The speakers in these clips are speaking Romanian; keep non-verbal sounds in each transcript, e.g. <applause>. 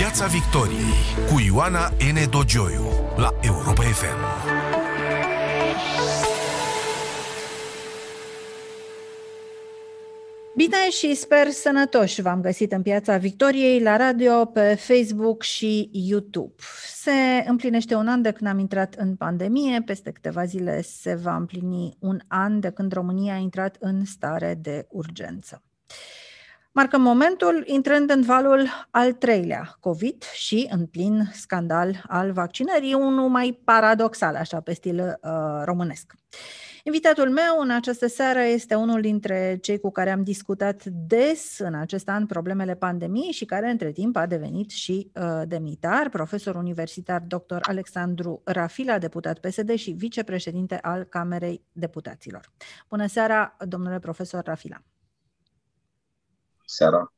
Piața Victoriei cu Ioana N. Dogioiu la Europa FM. Bine și sper sănătoși v-am găsit în Piața Victoriei, la radio, pe Facebook și YouTube. Se împlinește un an de când am intrat în pandemie, peste câteva zile se va împlini un an de când România a intrat în stare de urgență. Marcăm momentul intrând în valul al treilea COVID și în plin scandal al vaccinării, unul mai paradoxal, așa, pe stil uh, românesc. Invitatul meu în această seară este unul dintre cei cu care am discutat des în acest an problemele pandemiei și care între timp a devenit și uh, demnitar, profesor universitar dr. Alexandru Rafila, deputat PSD și vicepreședinte al Camerei Deputaților. Bună seara, domnule profesor Rafila! Seara.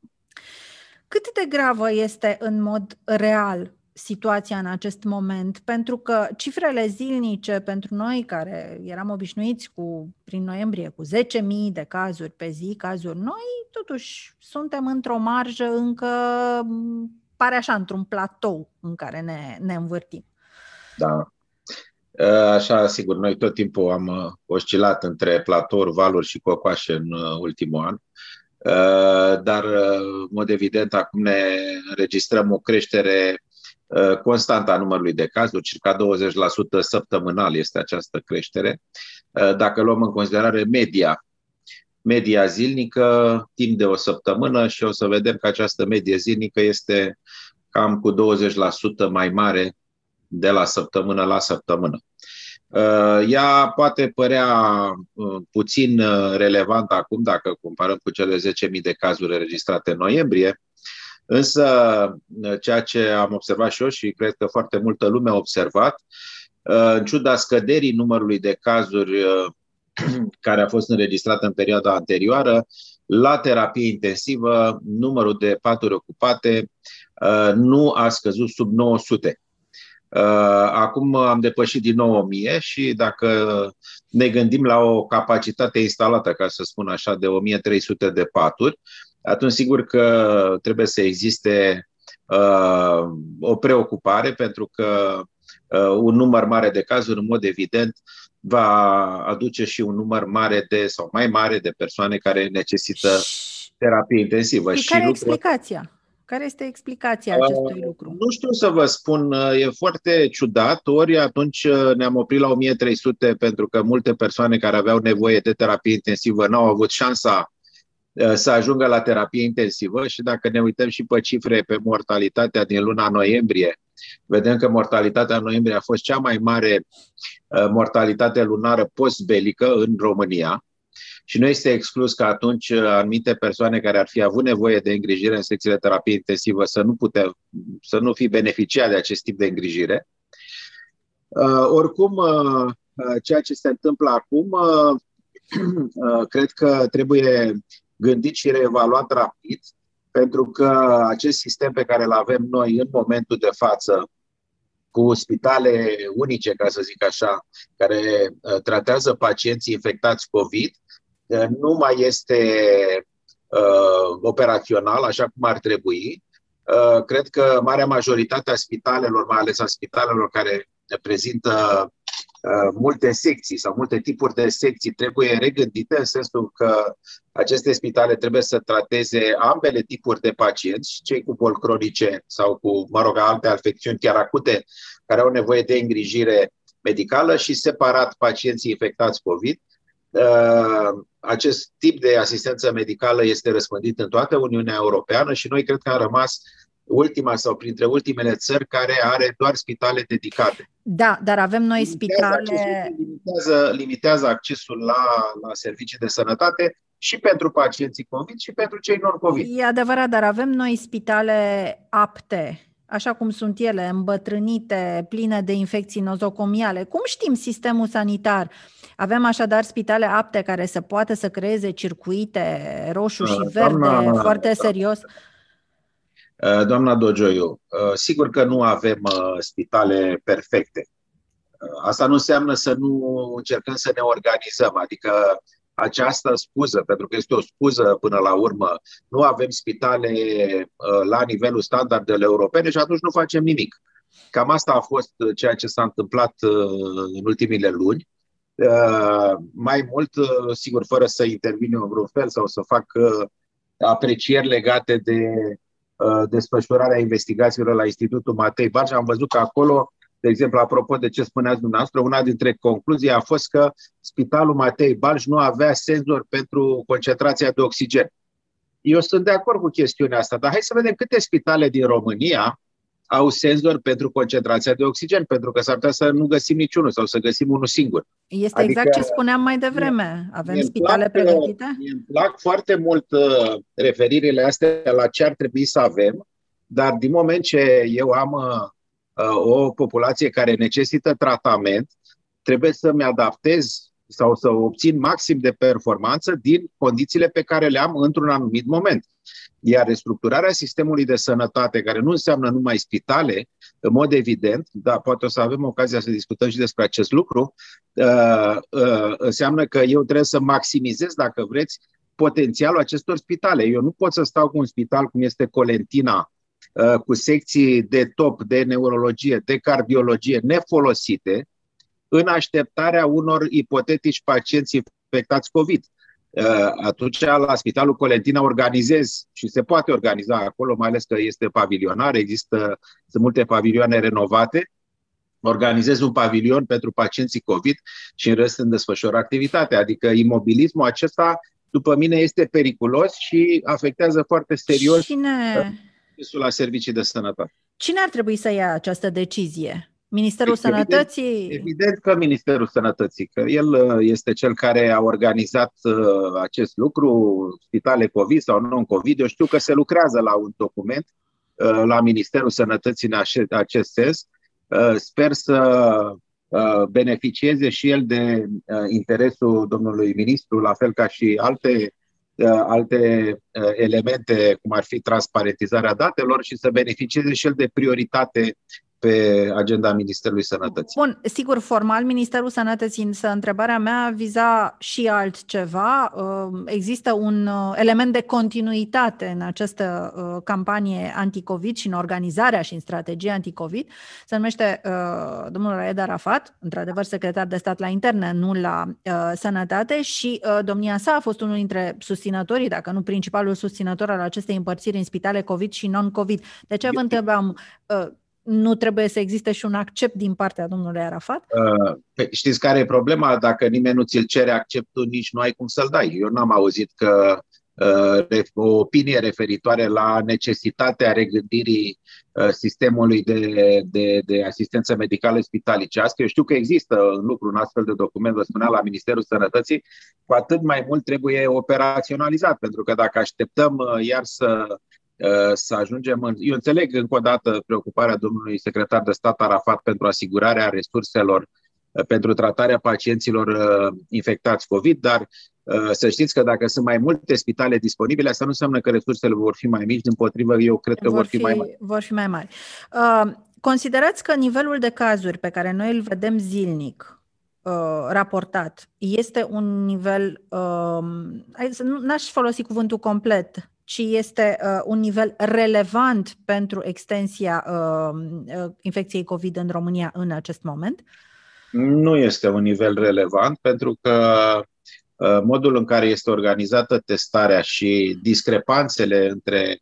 Cât de gravă este în mod real situația în acest moment? Pentru că cifrele zilnice pentru noi care eram obișnuiți cu, prin noiembrie, cu 10.000 de cazuri pe zi, cazuri noi, totuși suntem într-o marjă încă, pare așa, într-un platou în care ne, ne învârtim. Da. Așa, sigur, noi tot timpul am uh, oscilat între platouri, valuri și cocoașe în uh, ultimul an. Uh, dar, uh, în mod evident, acum ne înregistrăm o creștere uh, constantă a numărului de cazuri, circa 20% săptămânal este această creștere. Dacă luăm în considerare media, media zilnică, timp de o săptămână și o să vedem că această medie zilnică este cam cu 20% mai mare de la săptămână la săptămână. Uh, ea poate părea uh, puțin uh, relevant acum dacă comparăm cu cele 10.000 de cazuri înregistrate în noiembrie, însă ceea ce am observat și eu și cred că foarte multă lume a observat, în ciuda scăderii numărului de cazuri <clears throat> care a fost înregistrat în perioada anterioară, la terapie intensivă, numărul de paturi ocupate nu a scăzut sub 900. Uh, acum am depășit din nou 1000 și dacă ne gândim la o capacitate instalată, ca să spun așa, de 1300 de paturi, atunci sigur că trebuie să existe uh, o preocupare pentru că uh, un număr mare de cazuri, în mod evident, va aduce și un număr mare de sau mai mare de persoane care necesită terapie intensivă. Și care e explicația? Care este explicația acestui uh, lucru? Nu știu să vă spun, uh, e foarte ciudat. Ori atunci uh, ne-am oprit la 1300 pentru că multe persoane care aveau nevoie de terapie intensivă n-au avut șansa să ajungă la terapie intensivă și dacă ne uităm și pe cifre pe mortalitatea din luna noiembrie, vedem că mortalitatea în noiembrie a fost cea mai mare mortalitate lunară post-belică în România și nu este exclus că atunci uh, anumite persoane care ar fi avut nevoie de îngrijire în secțiile terapie intensivă să nu, putea, să nu fi beneficiat de acest tip de îngrijire. Uh, oricum, uh, uh, ceea ce se întâmplă acum, uh, <clears throat> uh, cred că trebuie gândit și reevaluat rapid, pentru că acest sistem pe care îl avem noi în momentul de față, cu spitale unice, ca să zic așa, care uh, tratează pacienții infectați COVID, nu mai este uh, operațional așa cum ar trebui. Uh, cred că marea majoritate a spitalelor, mai ales a spitalelor care prezintă uh, multe secții sau multe tipuri de secții, trebuie regândite în sensul că aceste spitale trebuie să trateze ambele tipuri de pacienți, cei cu boli cronice sau cu, mă rog, alte afecțiuni chiar acute, care au nevoie de îngrijire medicală și separat pacienții infectați COVID Uh, acest tip de asistență medicală este răspândit în toată Uniunea Europeană și noi cred că am rămas ultima sau printre ultimele țări care are doar spitale dedicate. Da, dar avem noi spitale. Accesul, limitează, limitează accesul la, la servicii de sănătate și pentru pacienții COVID și pentru cei non-COVID. E adevărat, dar avem noi spitale apte așa cum sunt ele, îmbătrânite, pline de infecții nozocomiale. Cum știm sistemul sanitar? Avem așadar spitale apte care să poată să creeze circuite roșu și verde doamna, foarte serios? Uh, doamna Dogioiu, uh, sigur că nu avem uh, spitale perfecte. Asta nu înseamnă să nu încercăm să ne organizăm, adică această scuză, pentru că este o scuză până la urmă, nu avem spitale uh, la nivelul standardelor europene și atunci nu facem nimic. Cam asta a fost ceea ce s-a întâmplat în ultimile luni. Mai mult, sigur, fără să intervin în vreun fel sau să fac aprecieri legate de desfășurarea investigațiilor la Institutul Matei Barja, am văzut că acolo de exemplu, apropo de ce spuneați dumneavoastră, una dintre concluzii a fost că Spitalul Matei Balș nu avea senzor pentru concentrația de oxigen. Eu sunt de acord cu chestiunea asta, dar hai să vedem câte spitale din România au senzor pentru concentrația de oxigen, pentru că s-ar putea să nu găsim niciunul sau să găsim unul singur. Este adică, exact ce spuneam mai devreme. Avem spitale plac, pregătite? Îmi plac foarte mult uh, referirile astea la ce ar trebui să avem, dar din moment ce eu am uh, Uh, o populație care necesită tratament, trebuie să-mi adaptez sau să obțin maxim de performanță din condițiile pe care le am într-un anumit moment. Iar restructurarea sistemului de sănătate, care nu înseamnă numai spitale, în mod evident, dar poate o să avem ocazia să discutăm și despre acest lucru, uh, uh, înseamnă că eu trebuie să maximizez, dacă vreți, potențialul acestor spitale. Eu nu pot să stau cu un spital cum este Colentina, Uh, cu secții de top de neurologie, de cardiologie nefolosite, în așteptarea unor ipotetici pacienți infectați COVID. Uh, atunci la Spitalul Colentina organizez și se poate organiza acolo, mai ales că este pavilionar, există, sunt multe pavilioane renovate, organizez un pavilion pentru pacienții COVID și în rest în desfășor activitatea. Adică imobilismul acesta, după mine, este periculos și afectează foarte serios Cine, accesul la servicii de sănătate. Cine ar trebui să ia această decizie? Ministerul evident, Sănătății? Evident că Ministerul Sănătății, că el uh, este cel care a organizat uh, acest lucru, spitale COVID sau non-COVID. Eu știu că se lucrează la un document uh, la Ministerul Sănătății în acest sens. Sper să beneficieze și el de interesul domnului ministru, la fel ca și alte Uh, alte uh, elemente, cum ar fi transparentizarea datelor și să beneficieze și el de prioritate pe agenda Ministerului Sănătății. Bun, sigur, formal Ministerul Sănătății, însă întrebarea mea viza și altceva. Uh, există un element de continuitate în această campanie anticovid și în organizarea și în strategia anticovid. Se numește domnul Raed Arafat, într-adevăr secretar de stat la interne, nu la sănătate și domnia sa a fost unul dintre susținătorii, dacă nu principalul susținător al acestei împărțiri în spitale COVID și non-COVID. De ce vă întrebam nu trebuie să existe și un accept din partea domnului Arafat? Uh, păi știți care e problema? Dacă nimeni nu ți-l cere acceptul, nici nu ai cum să-l dai. Eu n-am auzit că uh, o opinie referitoare la necesitatea regândirii uh, sistemului de, de, de asistență medicală spitalicească. Eu știu că există în lucru un astfel de document, vă spunea, la Ministerul Sănătății, cu atât mai mult trebuie operaționalizat, pentru că dacă așteptăm uh, iar să Uh, să ajungem în... Eu înțeleg încă o dată preocuparea domnului secretar de stat Arafat pentru asigurarea resurselor uh, pentru tratarea pacienților uh, infectați COVID, dar să știți că dacă sunt mai multe spitale disponibile, asta nu înseamnă că resursele vor fi mai mici, din potrivă, eu cred că vor, vor fi, fi mai mari. Vor fi mai mari. Considerați că nivelul de cazuri pe care noi îl vedem zilnic, raportat, este un nivel, nu n-aș folosi cuvântul complet, ci este uh, un nivel relevant pentru extensia uh, uh, infecției COVID în România în acest moment? Nu este un nivel relevant pentru că uh, modul în care este organizată testarea și discrepanțele între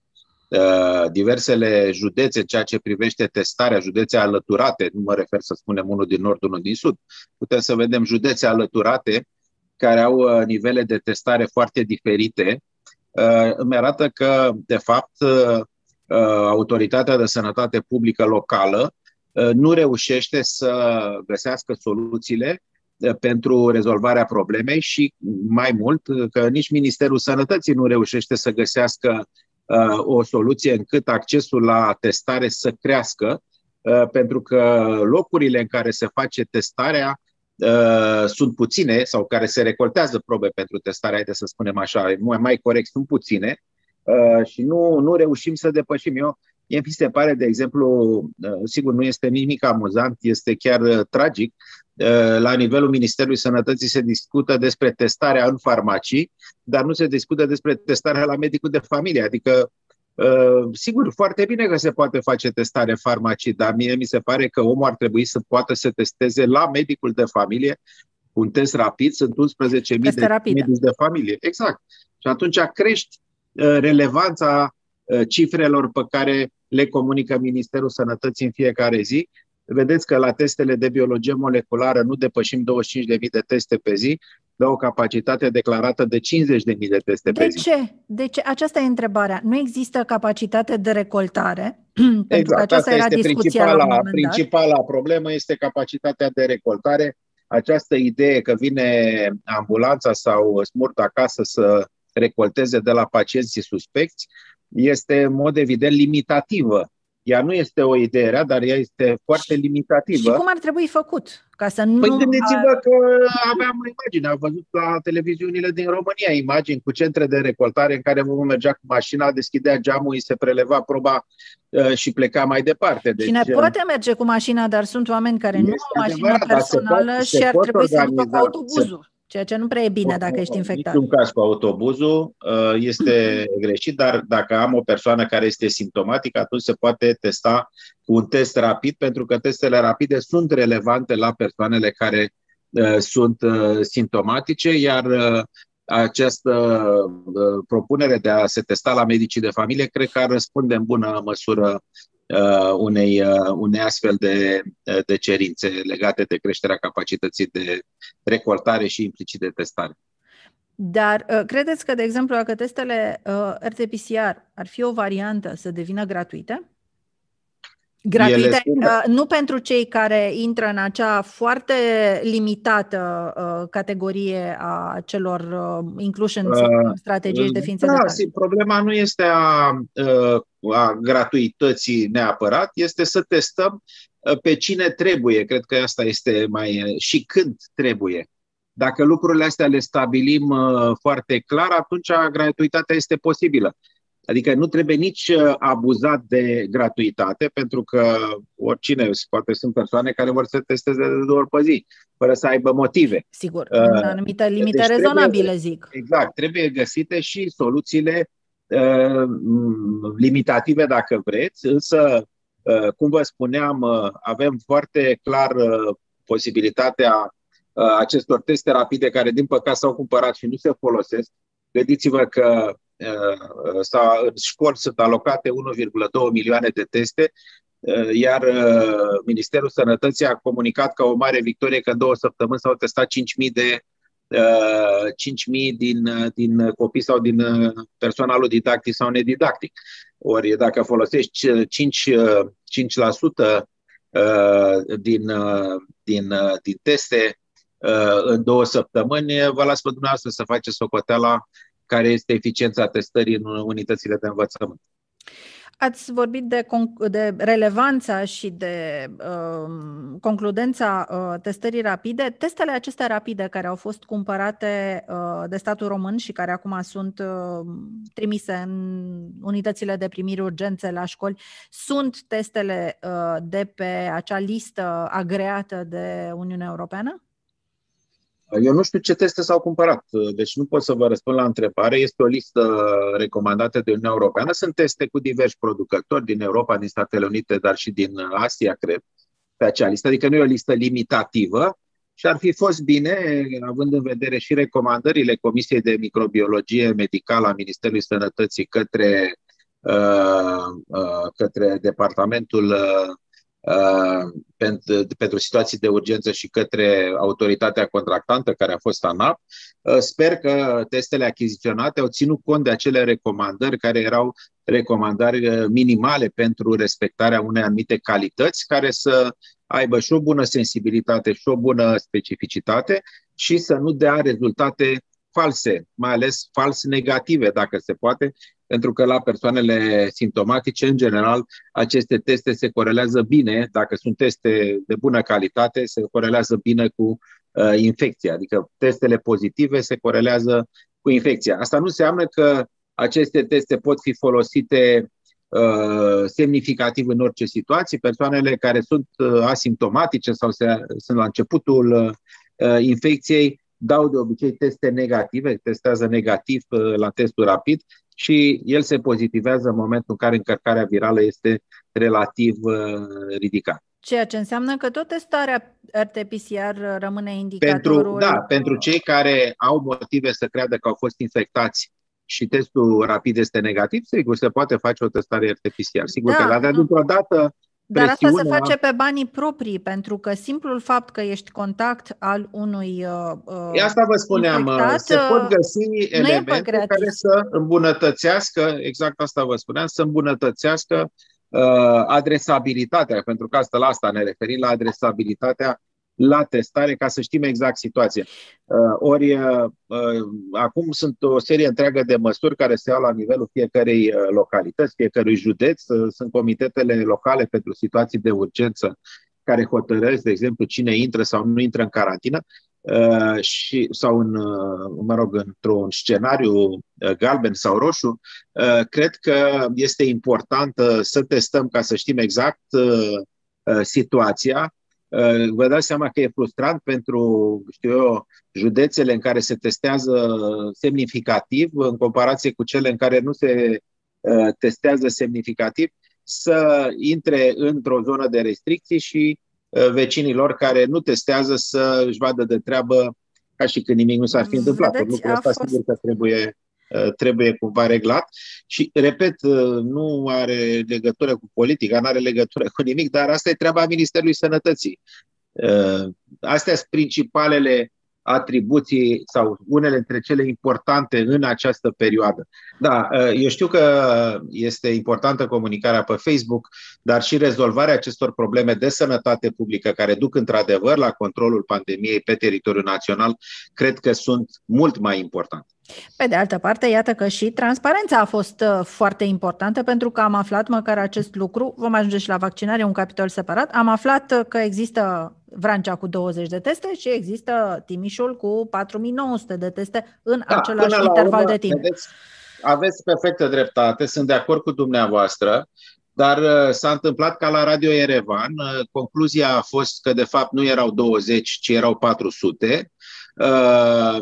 uh, diversele județe, ceea ce privește testarea, județe alăturate, nu mă refer să spunem unul din nord, unul din sud, putem să vedem județe alăturate care au uh, nivele de testare foarte diferite Uh, îmi arată că, de fapt, uh, uh, Autoritatea de Sănătate Publică locală nu reușește să găsească soluțiile pentru rezolvarea problemei și, mai mult, că nici Ministerul Sănătății nu reușește să găsească o soluție încât accesul la testare să crească, pentru că locurile în care se face testarea uh, sunt puține sau care se recoltează probe pentru testare, haideți să spunem așa, mai, mai corect, sunt puține uh, și nu, nu reușim să depășim. Eu, mi se pare, de exemplu, uh, sigur nu este nimic amuzant, este chiar uh, tragic, la nivelul Ministerului Sănătății se discută despre testarea în farmacii, dar nu se discută despre testarea la medicul de familie. Adică, sigur, foarte bine că se poate face testare în farmacii, dar mie mi se pare că omul ar trebui să poată să testeze la medicul de familie un test rapid, sunt 11.000 de medici de familie. Exact. Și atunci crești relevanța cifrelor pe care le comunică Ministerul Sănătății în fiecare zi Vedeți că la testele de biologie moleculară nu depășim 25.000 de teste pe zi, de o capacitate declarată de 50.000 de teste de pe zi. De ce? De ce? Aceasta e întrebarea. Nu există capacitate de recoltare? Exact, <clears throat> pentru că aceasta era este discuția principala, la principala dat. problemă este capacitatea de recoltare. Această idee că vine ambulanța sau smurt acasă să recolteze de la pacienții suspecți este în mod evident limitativă ea nu este o idee rea, dar ea este foarte limitativă. Și cum ar trebui făcut? Ca să nu... Păi gândiți-vă că aveam imagine, am văzut la televiziunile din România imagini cu centre de recoltare în care omul mergea cu mașina, deschidea geamul, îi se preleva proba uh, și pleca mai departe. Deci, Cine uh, poate merge cu mașina, dar sunt oameni care nu au mașină personală pot, și ar trebui să ducă cu autobuzul. Se, Ceea ce nu prea e bine dacă ești infectat. Niciun caz cu autobuzul uh, este greșit, dar dacă am o persoană care este simptomatică, atunci se poate testa cu un test rapid, pentru că testele rapide sunt relevante la persoanele care uh, sunt uh, simptomatice, iar această propunere de a se testa la medicii de familie cred că ar răspunde în bună măsură uh, unei, uh, unei astfel de, uh, de cerințe legate de creșterea capacității de recoltare și implicit de testare. Dar uh, credeți că, de exemplu, dacă testele uh, RT-PCR ar fi o variantă să devină gratuite? Gratuite, uh, nu pentru cei care intră în acea foarte limitată uh, categorie a celor uh, incluși în uh, strategii uh, de ființe da, de si, Problema nu este a, uh, a gratuității neapărat, este să testăm uh, pe cine trebuie. Cred că asta este mai. Uh, și când trebuie. Dacă lucrurile astea le stabilim uh, foarte clar, atunci gratuitatea este posibilă. Adică nu trebuie nici uh, abuzat de gratuitate, pentru că oricine, poate sunt persoane care vor să testeze de două ori pe zi, fără să aibă motive. Sigur, uh, în anumite limite deci rezonabile, trebuie, zic. Exact, trebuie găsite și soluțiile uh, limitative, dacă vreți, însă, uh, cum vă spuneam, uh, avem foarte clar uh, posibilitatea uh, acestor teste rapide care, din păcate, s-au cumpărat și nu se folosesc. Gândiți-vă că Uh, s-a, în școli sunt alocate 1,2 milioane de teste, uh, iar uh, Ministerul Sănătății a comunicat ca o mare victorie că în două săptămâni s-au testat 5.000 de 5.000 din, din copii sau din personalul didactic sau nedidactic. Ori dacă folosești 5, 5% din, din, din teste în două săptămâni, vă las pe dumneavoastră să faceți socoteala care este eficiența testării în unitățile de învățământ. Ați vorbit de, de relevanța și de uh, concludența uh, testării rapide. Testele acestea rapide care au fost cumpărate uh, de statul român și care acum sunt uh, trimise în unitățile de primire urgențe la școli, sunt testele uh, de pe acea listă agreată de Uniunea Europeană? Eu nu știu ce teste s-au cumpărat, deci nu pot să vă răspund la întrebare. Este o listă recomandată de Uniunea Europeană. Sunt teste cu diversi producători din Europa, din Statele Unite, dar și din Asia, cred, pe acea listă. Adică nu e o listă limitativă și ar fi fost bine, având în vedere și recomandările Comisiei de Microbiologie Medicală a Ministerului Sănătății către, uh, uh, către Departamentul uh, Uh, pentru, pentru situații de urgență și către autoritatea contractantă, care a fost ANAP. Uh, sper că testele achiziționate au ținut cont de acele recomandări care erau recomandări uh, minimale pentru respectarea unei anumite calități, care să aibă și o bună sensibilitate și o bună specificitate și să nu dea rezultate false, mai ales fals negative, dacă se poate, pentru că la persoanele simptomatice, în general, aceste teste se corelează bine, dacă sunt teste de bună calitate, se corelează bine cu uh, infecția, adică testele pozitive se corelează cu infecția. Asta nu înseamnă că aceste teste pot fi folosite uh, semnificativ în orice situație. Persoanele care sunt uh, asimptomatice sau se, sunt la începutul uh, infecției dau de obicei teste negative, testează negativ uh, la testul rapid și el se pozitivează în momentul în care încărcarea virală este relativ uh, ridicată. Ceea ce înseamnă că tot testarea RT-PCR rămâne indicatorul... Pentru, da, pentru cei care au motive să creadă că au fost infectați și testul rapid este negativ, sigur, se poate face o testare RT-PCR. Sigur da, că, dar dintr-o dată dar asta se face pe banii proprii, pentru că simplul fapt că ești contact al unui uh, uh Asta vă spuneam, uh, infectat, se pot uh, găsi elemente care să îmbunătățească, exact asta vă spuneam, să îmbunătățească uh, adresabilitatea, pentru că asta la asta ne referim, la adresabilitatea la testare ca să știm exact situația. Uh, ori uh, acum sunt o serie întreagă de măsuri care se iau la nivelul fiecărei uh, localități, fiecărui județ. Sunt comitetele locale pentru situații de urgență care hotărăsc, de exemplu, cine intră sau nu intră în carantină și, sau în, mă rog, într-un scenariu galben sau roșu, cred că este important să testăm ca să știm exact situația Uh, vă dați seama că e frustrant pentru, știu eu, județele în care se testează semnificativ în comparație cu cele în care nu se uh, testează semnificativ, să intre într-o zonă de restricții și uh, vecinilor care nu testează să își vadă de treabă ca și când nimic nu s-ar fi întâmplat. Vedeți, Lucrul ăsta fost... sigur că trebuie Uh, trebuie cumva reglat și, repet, uh, nu are legătură cu politica, nu are legătură cu nimic, dar asta e treaba Ministerului Sănătății. Uh, astea sunt principalele atribuții sau unele dintre cele importante în această perioadă. Da, eu știu că este importantă comunicarea pe Facebook, dar și rezolvarea acestor probleme de sănătate publică care duc într-adevăr la controlul pandemiei pe teritoriul național, cred că sunt mult mai importante. Pe de altă parte, iată că și transparența a fost uh, foarte importantă pentru că am aflat măcar acest lucru, vom ajunge și la vaccinare, un capitol separat, am aflat uh, că există Vrancea cu 20 de teste și există Timișul cu 4900 de teste în da, același interval urmă, de timp. Vedeți, aveți perfectă dreptate, sunt de acord cu dumneavoastră, dar uh, s-a întâmplat ca la Radio Erevan, concluzia a fost că de fapt nu erau 20, ci erau 400 Uh,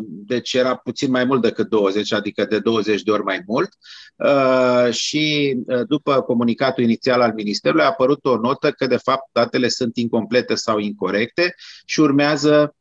deci era puțin mai mult decât 20, adică de 20 de ori mai mult. Uh, și uh, după comunicatul inițial al Ministerului a apărut o notă că de fapt datele sunt incomplete sau incorrecte și urmează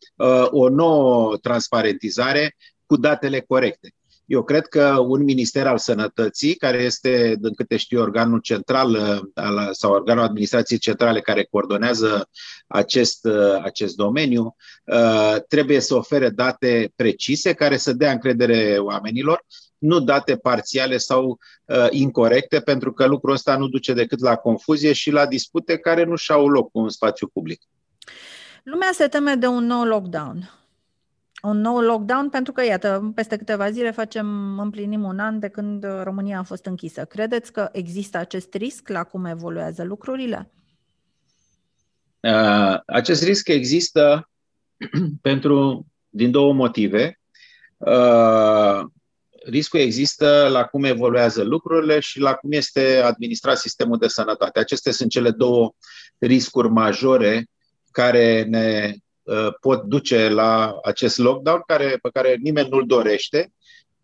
o nouă transparentizare cu datele corecte. Eu cred că un minister al sănătății, care este, din câte știu, organul central uh, sau organul administrației centrale care coordonează acest, uh, acest domeniu, uh, trebuie să ofere date precise care să dea încredere oamenilor, nu date parțiale sau incorrecte, pentru că lucrul ăsta nu duce decât la confuzie și la dispute care nu și-au loc în spațiu public. Lumea se teme de un nou lockdown un nou lockdown, pentru că, iată, peste câteva zile facem, împlinim un an de când România a fost închisă. Credeți că există acest risc la cum evoluează lucrurile? Uh, acest risc există <clears throat> pentru din două motive. Uh, riscul există la cum evoluează lucrurile și la cum este administrat sistemul de sănătate. Acestea sunt cele două riscuri majore care ne Uh, pot duce la acest lockdown care, pe care nimeni nu-l dorește,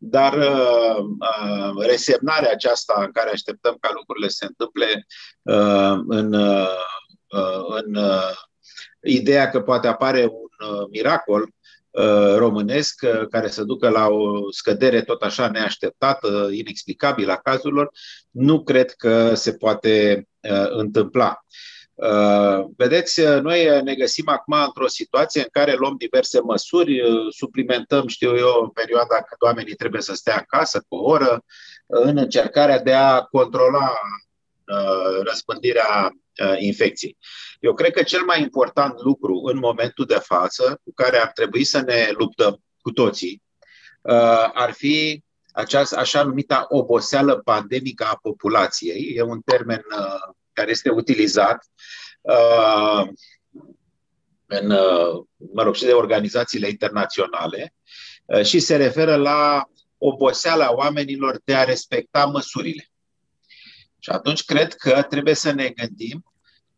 dar uh, uh, resemnarea aceasta în care așteptăm ca lucrurile să se întâmple uh, în, uh, în uh, ideea că poate apare un uh, miracol uh, românesc uh, care să ducă la o scădere tot așa neașteptată, inexplicabilă a cazurilor, nu cred că se poate uh, întâmpla. Uh, vedeți, uh, noi ne găsim acum într-o situație în care luăm diverse măsuri, uh, suplimentăm, știu eu, în perioada când oamenii trebuie să stea acasă cu o oră, în încercarea de a controla răspândirea infecției. Eu cred că cel mai important lucru în momentul de față cu care ar trebui să ne luptăm cu toții ar fi această așa numită oboseală pandemică a populației. E un termen care este utilizat uh, în, uh, mă rog, și de organizațiile internaționale uh, și se referă la oboseala oamenilor de a respecta măsurile. Și atunci cred că trebuie să ne gândim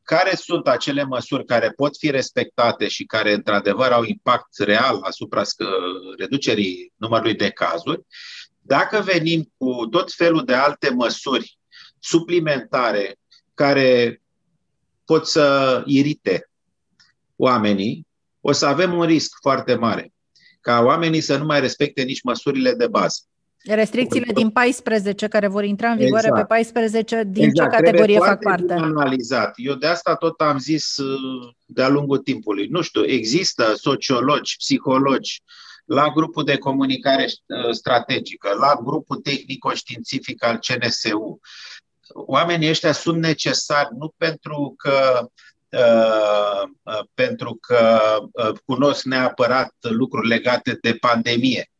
care sunt acele măsuri care pot fi respectate și care într-adevăr au impact real asupra reducerii numărului de cazuri, dacă venim cu tot felul de alte măsuri suplimentare care pot să irite oamenii, o să avem un risc foarte mare ca oamenii să nu mai respecte nici măsurile de bază. Restricțiile din 14 care vor intra în vigoare exact. pe 14, din exact. ce categorie fac parte? analizat. Eu de asta tot am zis uh, de-a lungul timpului. Nu știu, există sociologi, psihologi, la grupul de comunicare uh, strategică, la grupul tehnico-științific al CNSU. Oamenii ăștia sunt necesari nu pentru că Uh, uh, pentru că uh, cunosc neapărat lucruri legate de pandemie,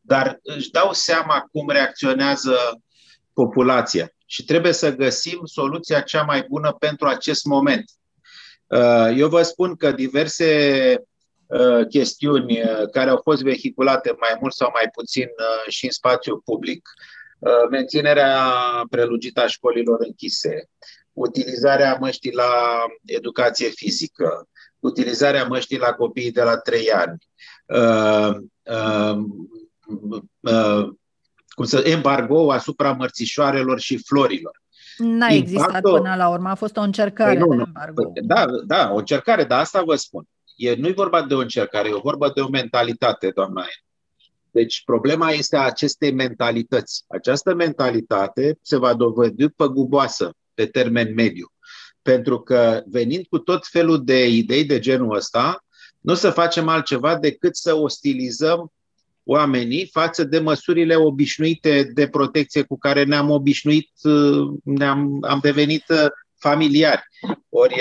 dar își dau seama cum reacționează populația și trebuie să găsim soluția cea mai bună pentru acest moment. Eu vă spun că diverse chestiuni care au fost vehiculate mai mult sau mai puțin și în spațiu public, menținerea prelugită a școlilor închise, utilizarea măștii la educație fizică, utilizarea măștii la copiii de la 3 ani, uh, uh, uh, cum să, embargo asupra mărțișoarelor și florilor. N-a Impactul... existat până la urmă, a fost o încercare păi nu, de embargo. Păi, da, da, o încercare, dar asta vă spun. E, nu e vorba de o încercare, e vorba de o mentalitate, doamna Deci problema este a acestei mentalități. Această mentalitate se va dovedi păguboasă pe termen mediu. Pentru că venind cu tot felul de idei de genul ăsta, nu o să facem altceva decât să ostilizăm oamenii față de măsurile obișnuite de protecție cu care ne-am obișnuit, ne-am am devenit familiari. Ori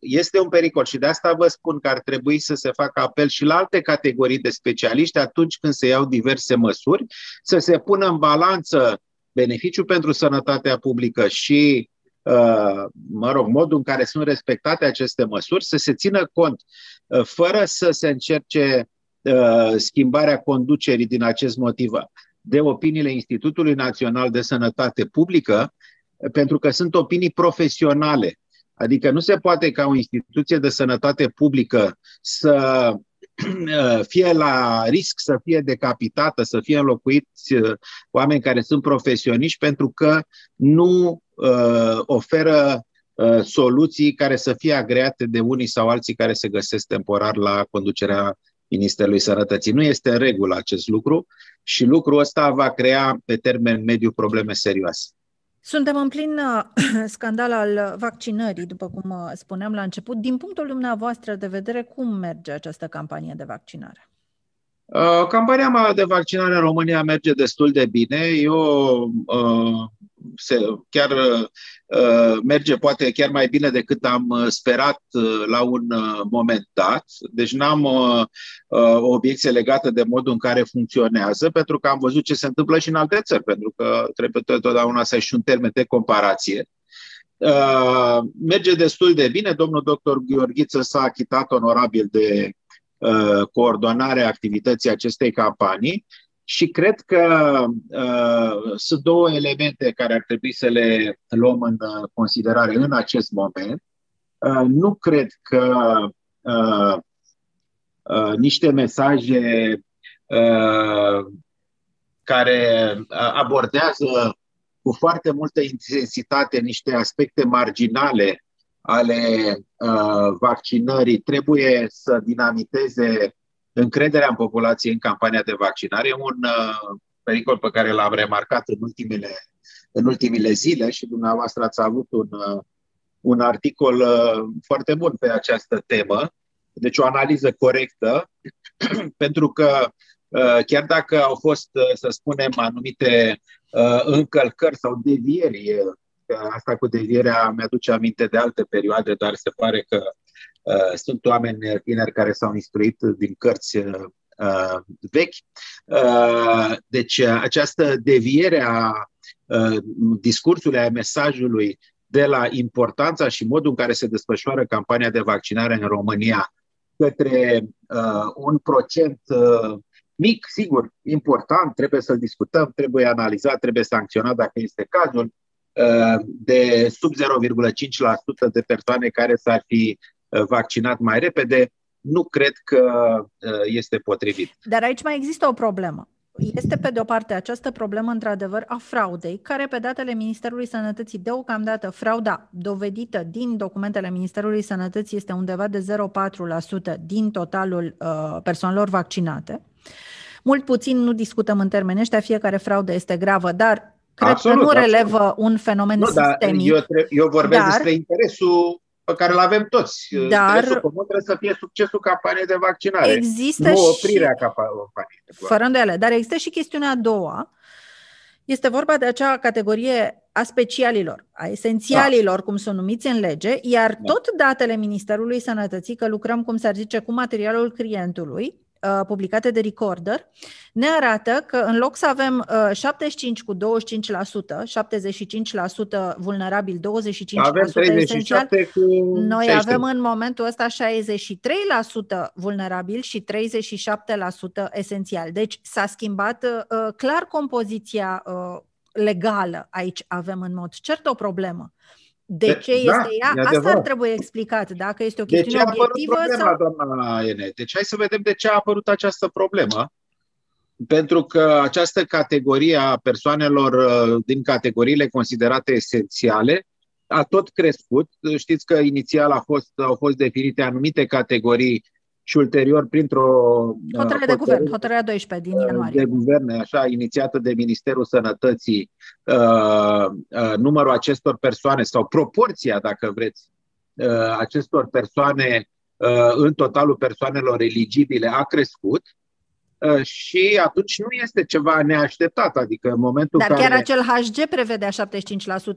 este un pericol și de asta vă spun că ar trebui să se facă apel și la alte categorii de specialiști atunci când se iau diverse măsuri, să se pună în balanță beneficiu pentru sănătatea publică și, uh, mă rog, modul în care sunt respectate aceste măsuri, să se țină cont, uh, fără să se încerce uh, schimbarea conducerii din acest motiv de opiniile Institutului Național de Sănătate Publică, pentru că sunt opinii profesionale. Adică nu se poate ca o instituție de sănătate publică să <clears throat> fie la risc să fie decapitată, să fie înlocuiți uh, oameni care sunt profesioniști pentru că nu uh, oferă uh, soluții care să fie agreate de unii sau alții care se găsesc temporar la conducerea Ministerului Sănătății. Nu este în regulă acest lucru și lucrul ăsta va crea pe termen mediu probleme serioase. Suntem în plin uh, <clears throat> scandal al vaccinării, după cum uh, spuneam la început. Din punctul dumneavoastră de vedere, cum merge această campanie de vaccinare? Uh, campania de vaccinare în România merge destul de bine. Eu se, chiar uh, merge poate chiar mai bine decât am uh, sperat uh, la un uh, moment dat. Deci n-am uh, uh, o obiecție legată de modul în care funcționează, pentru că am văzut ce se întâmplă și în alte țări, pentru că trebuie totdeauna să ai și un termen de comparație. Uh, merge destul de bine. Domnul doctor Gheorghiță s-a achitat onorabil de uh, coordonarea activității acestei campanii și cred că uh, sunt două elemente care ar trebui să le luăm în uh, considerare în acest moment. Uh, nu cred că uh, uh, niște mesaje uh, care uh, abordează cu foarte multă intensitate niște aspecte marginale ale uh, vaccinării trebuie să dinamiteze încrederea în populație în campania de vaccinare, un uh, pericol pe care l-am remarcat în ultimele, în ultimele zile și dumneavoastră ați avut un, uh, un articol uh, foarte bun pe această temă, deci o analiză corectă, <clears throat> pentru că uh, chiar dacă au fost, uh, să spunem, anumite uh, încălcări sau devieri, asta cu devierea mi-aduce aminte de alte perioade, dar se pare că Uh, sunt oameni tineri care s-au instruit din cărți uh, vechi. Uh, deci această deviere a discursului, a mesajului de la importanța și modul în care se desfășoară campania de vaccinare în România către un procent mic, sigur, important, trebuie să-l discutăm, trebuie analizat, trebuie sancționat dacă este cazul, de sub 0,5% de persoane care s-ar fi vaccinat mai repede, nu cred că este potrivit. Dar aici mai există o problemă. Este, pe de o parte, această problemă, într-adevăr, a fraudei, care, pe datele Ministerului Sănătății, deocamdată, frauda dovedită din documentele Ministerului Sănătății este undeva de 0,4% din totalul uh, persoanelor vaccinate. Mult puțin nu discutăm în termeni ăștia, fiecare fraudă este gravă, dar cred absolut, că nu absolut. relevă un fenomen nu, sistemic. Dar eu, eu vorbesc dar, despre interesul pe care îl avem toți. Dar Interesul comun trebuie să fie succesul campaniei de vaccinare, există nu oprirea și, campaniei. Fără îndoială, dar există și chestiunea a doua. Este vorba de acea categorie a specialilor, a esențialilor, da. cum sunt numiți în lege, iar da. tot datele Ministerului Sănătății, că lucrăm, cum s-ar zice, cu materialul clientului, Uh, publicate de Recorder ne arată că în loc să avem 75 uh, cu 25%, 75% vulnerabil, 25% avem esențial, cu noi 60. avem în momentul ăsta 63% vulnerabil și 37% esențial. Deci s-a schimbat uh, clar compoziția uh, legală aici avem în mod cert o problemă. De ce este da, ea? Asta ar trebui explicat, dacă este o chestiune de ce a obiectivă. Problema, sau... doamna Ene? Deci hai să vedem de ce a apărut această problemă. Pentru că această categorie a persoanelor uh, din categoriile considerate esențiale a tot crescut. Știți că inițial a fost, au fost definite anumite categorii și ulterior printr-o uh, hotărâre de guvern, hotărârea 12 din uh, ianuarie. De guvern, așa, inițiată de Ministerul Sănătății, uh, uh, numărul acestor persoane sau proporția, dacă vreți, uh, acestor persoane uh, în totalul persoanelor eligibile a crescut uh, și atunci nu este ceva neașteptat, adică în momentul Dar care... chiar acel HG prevedea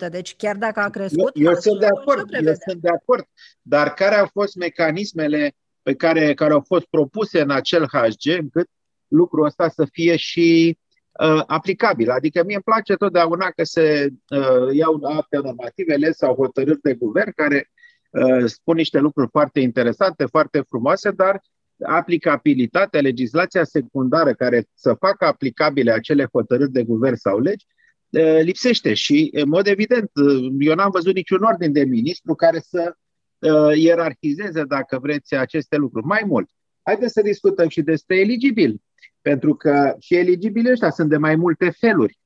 75%, deci chiar dacă a crescut... Eu, eu sunt de acord, eu sunt de acord, dar care au fost mecanismele pe care, care au fost propuse în acel HG, încât lucrul ăsta să fie și uh, aplicabil. Adică mie îmi place totdeauna că se uh, iau acte normative sau hotărâri de guvern care uh, spun niște lucruri foarte interesante, foarte frumoase, dar aplicabilitatea, legislația secundară care să facă aplicabile acele hotărâri de guvern sau legi, uh, lipsește și, în mod evident, uh, eu n-am văzut niciun ordin de ministru care să uh, ierarhizeze, dacă vreți, aceste lucruri. Mai mult, haideți să discutăm și despre eligibil, pentru că și eligibili ăștia sunt de mai multe feluri.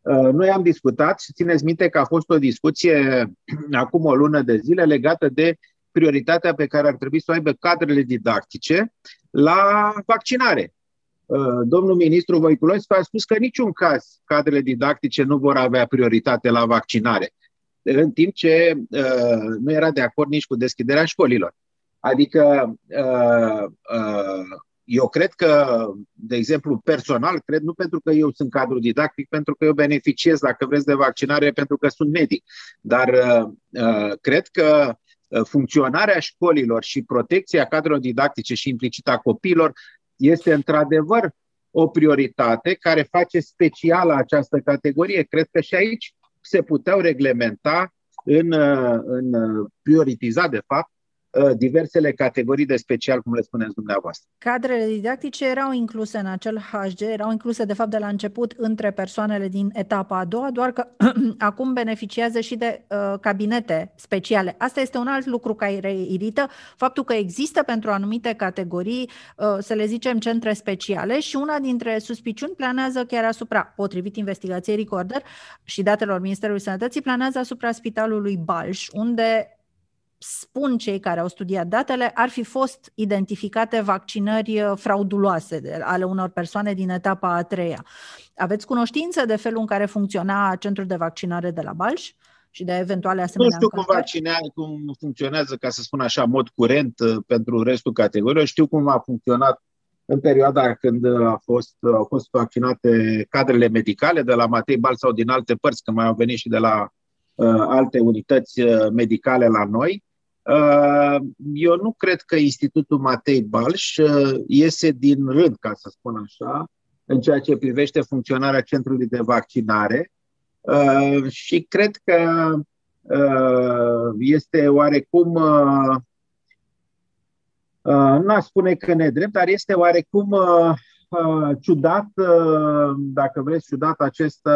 Uh, noi am discutat și țineți minte că a fost o discuție <clears throat> acum o lună de zile legată de prioritatea pe care ar trebui să o aibă cadrele didactice la vaccinare. Uh, domnul ministru Voiculescu a spus că în niciun caz cadrele didactice nu vor avea prioritate la vaccinare în timp ce uh, nu era de acord nici cu deschiderea școlilor. Adică uh, uh, eu cred că, de exemplu, personal, cred nu pentru că eu sunt cadru didactic, pentru că eu beneficiez, dacă vreți, de vaccinare, pentru că sunt medic, dar uh, uh cred că uh, funcționarea școlilor și protecția cadrelor didactice și implicit a copiilor este într-adevăr o prioritate care face specială această categorie. Cred că și aici se puteau reglementa în, în prioritiza, de fapt, Uh, diversele categorii de special, cum le spuneți dumneavoastră. Cadrele didactice erau incluse în acel HG, erau incluse de fapt de la început între persoanele din etapa a doua, doar că <clears throat> acum beneficiază și de uh, cabinete speciale. Asta este un alt lucru care irită, faptul că există pentru anumite categorii, uh, să le zicem, centre speciale și una dintre suspiciuni planează chiar asupra, potrivit investigației Recorder și datelor Ministerului Sănătății, planează asupra Spitalului Balș, unde spun cei care au studiat datele, ar fi fost identificate vaccinări uh, frauduloase de, ale unor persoane din etapa a treia. Aveți cunoștință de felul în care funcționa centrul de vaccinare de la Balș? și de eventuale asemenea Nu știu cum, vaccinează, cum funcționează, ca să spun așa, mod curent uh, pentru restul categoriilor. Știu cum a funcționat în perioada când a fost, au fost vaccinate cadrele medicale de la Matei Balș sau din alte părți, că mai au venit și de la uh, alte unități uh, medicale la noi. Uh, eu nu cred că Institutul Matei Balș uh, iese din rând, ca să spun așa, în ceea ce privește funcționarea centrului de vaccinare. Uh, și cred că este oarecum, nu spune că nedrept, dar este oarecum ciudat, dacă vreți, ciudat acest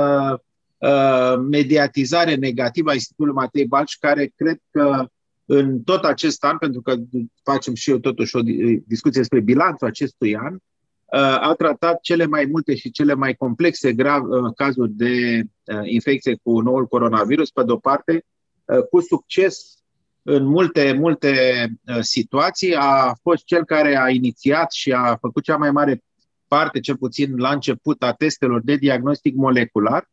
mediatizare negativă a Institutului Matei Balci, care cred că în tot acest an, pentru că facem și eu totuși o discuție despre bilanțul acestui an, a tratat cele mai multe și cele mai complexe grav, cazuri de infecție cu noul coronavirus, pe de-o parte, cu succes în multe, multe situații, a fost cel care a inițiat și a făcut cea mai mare parte, cel puțin la început, a testelor de diagnostic molecular,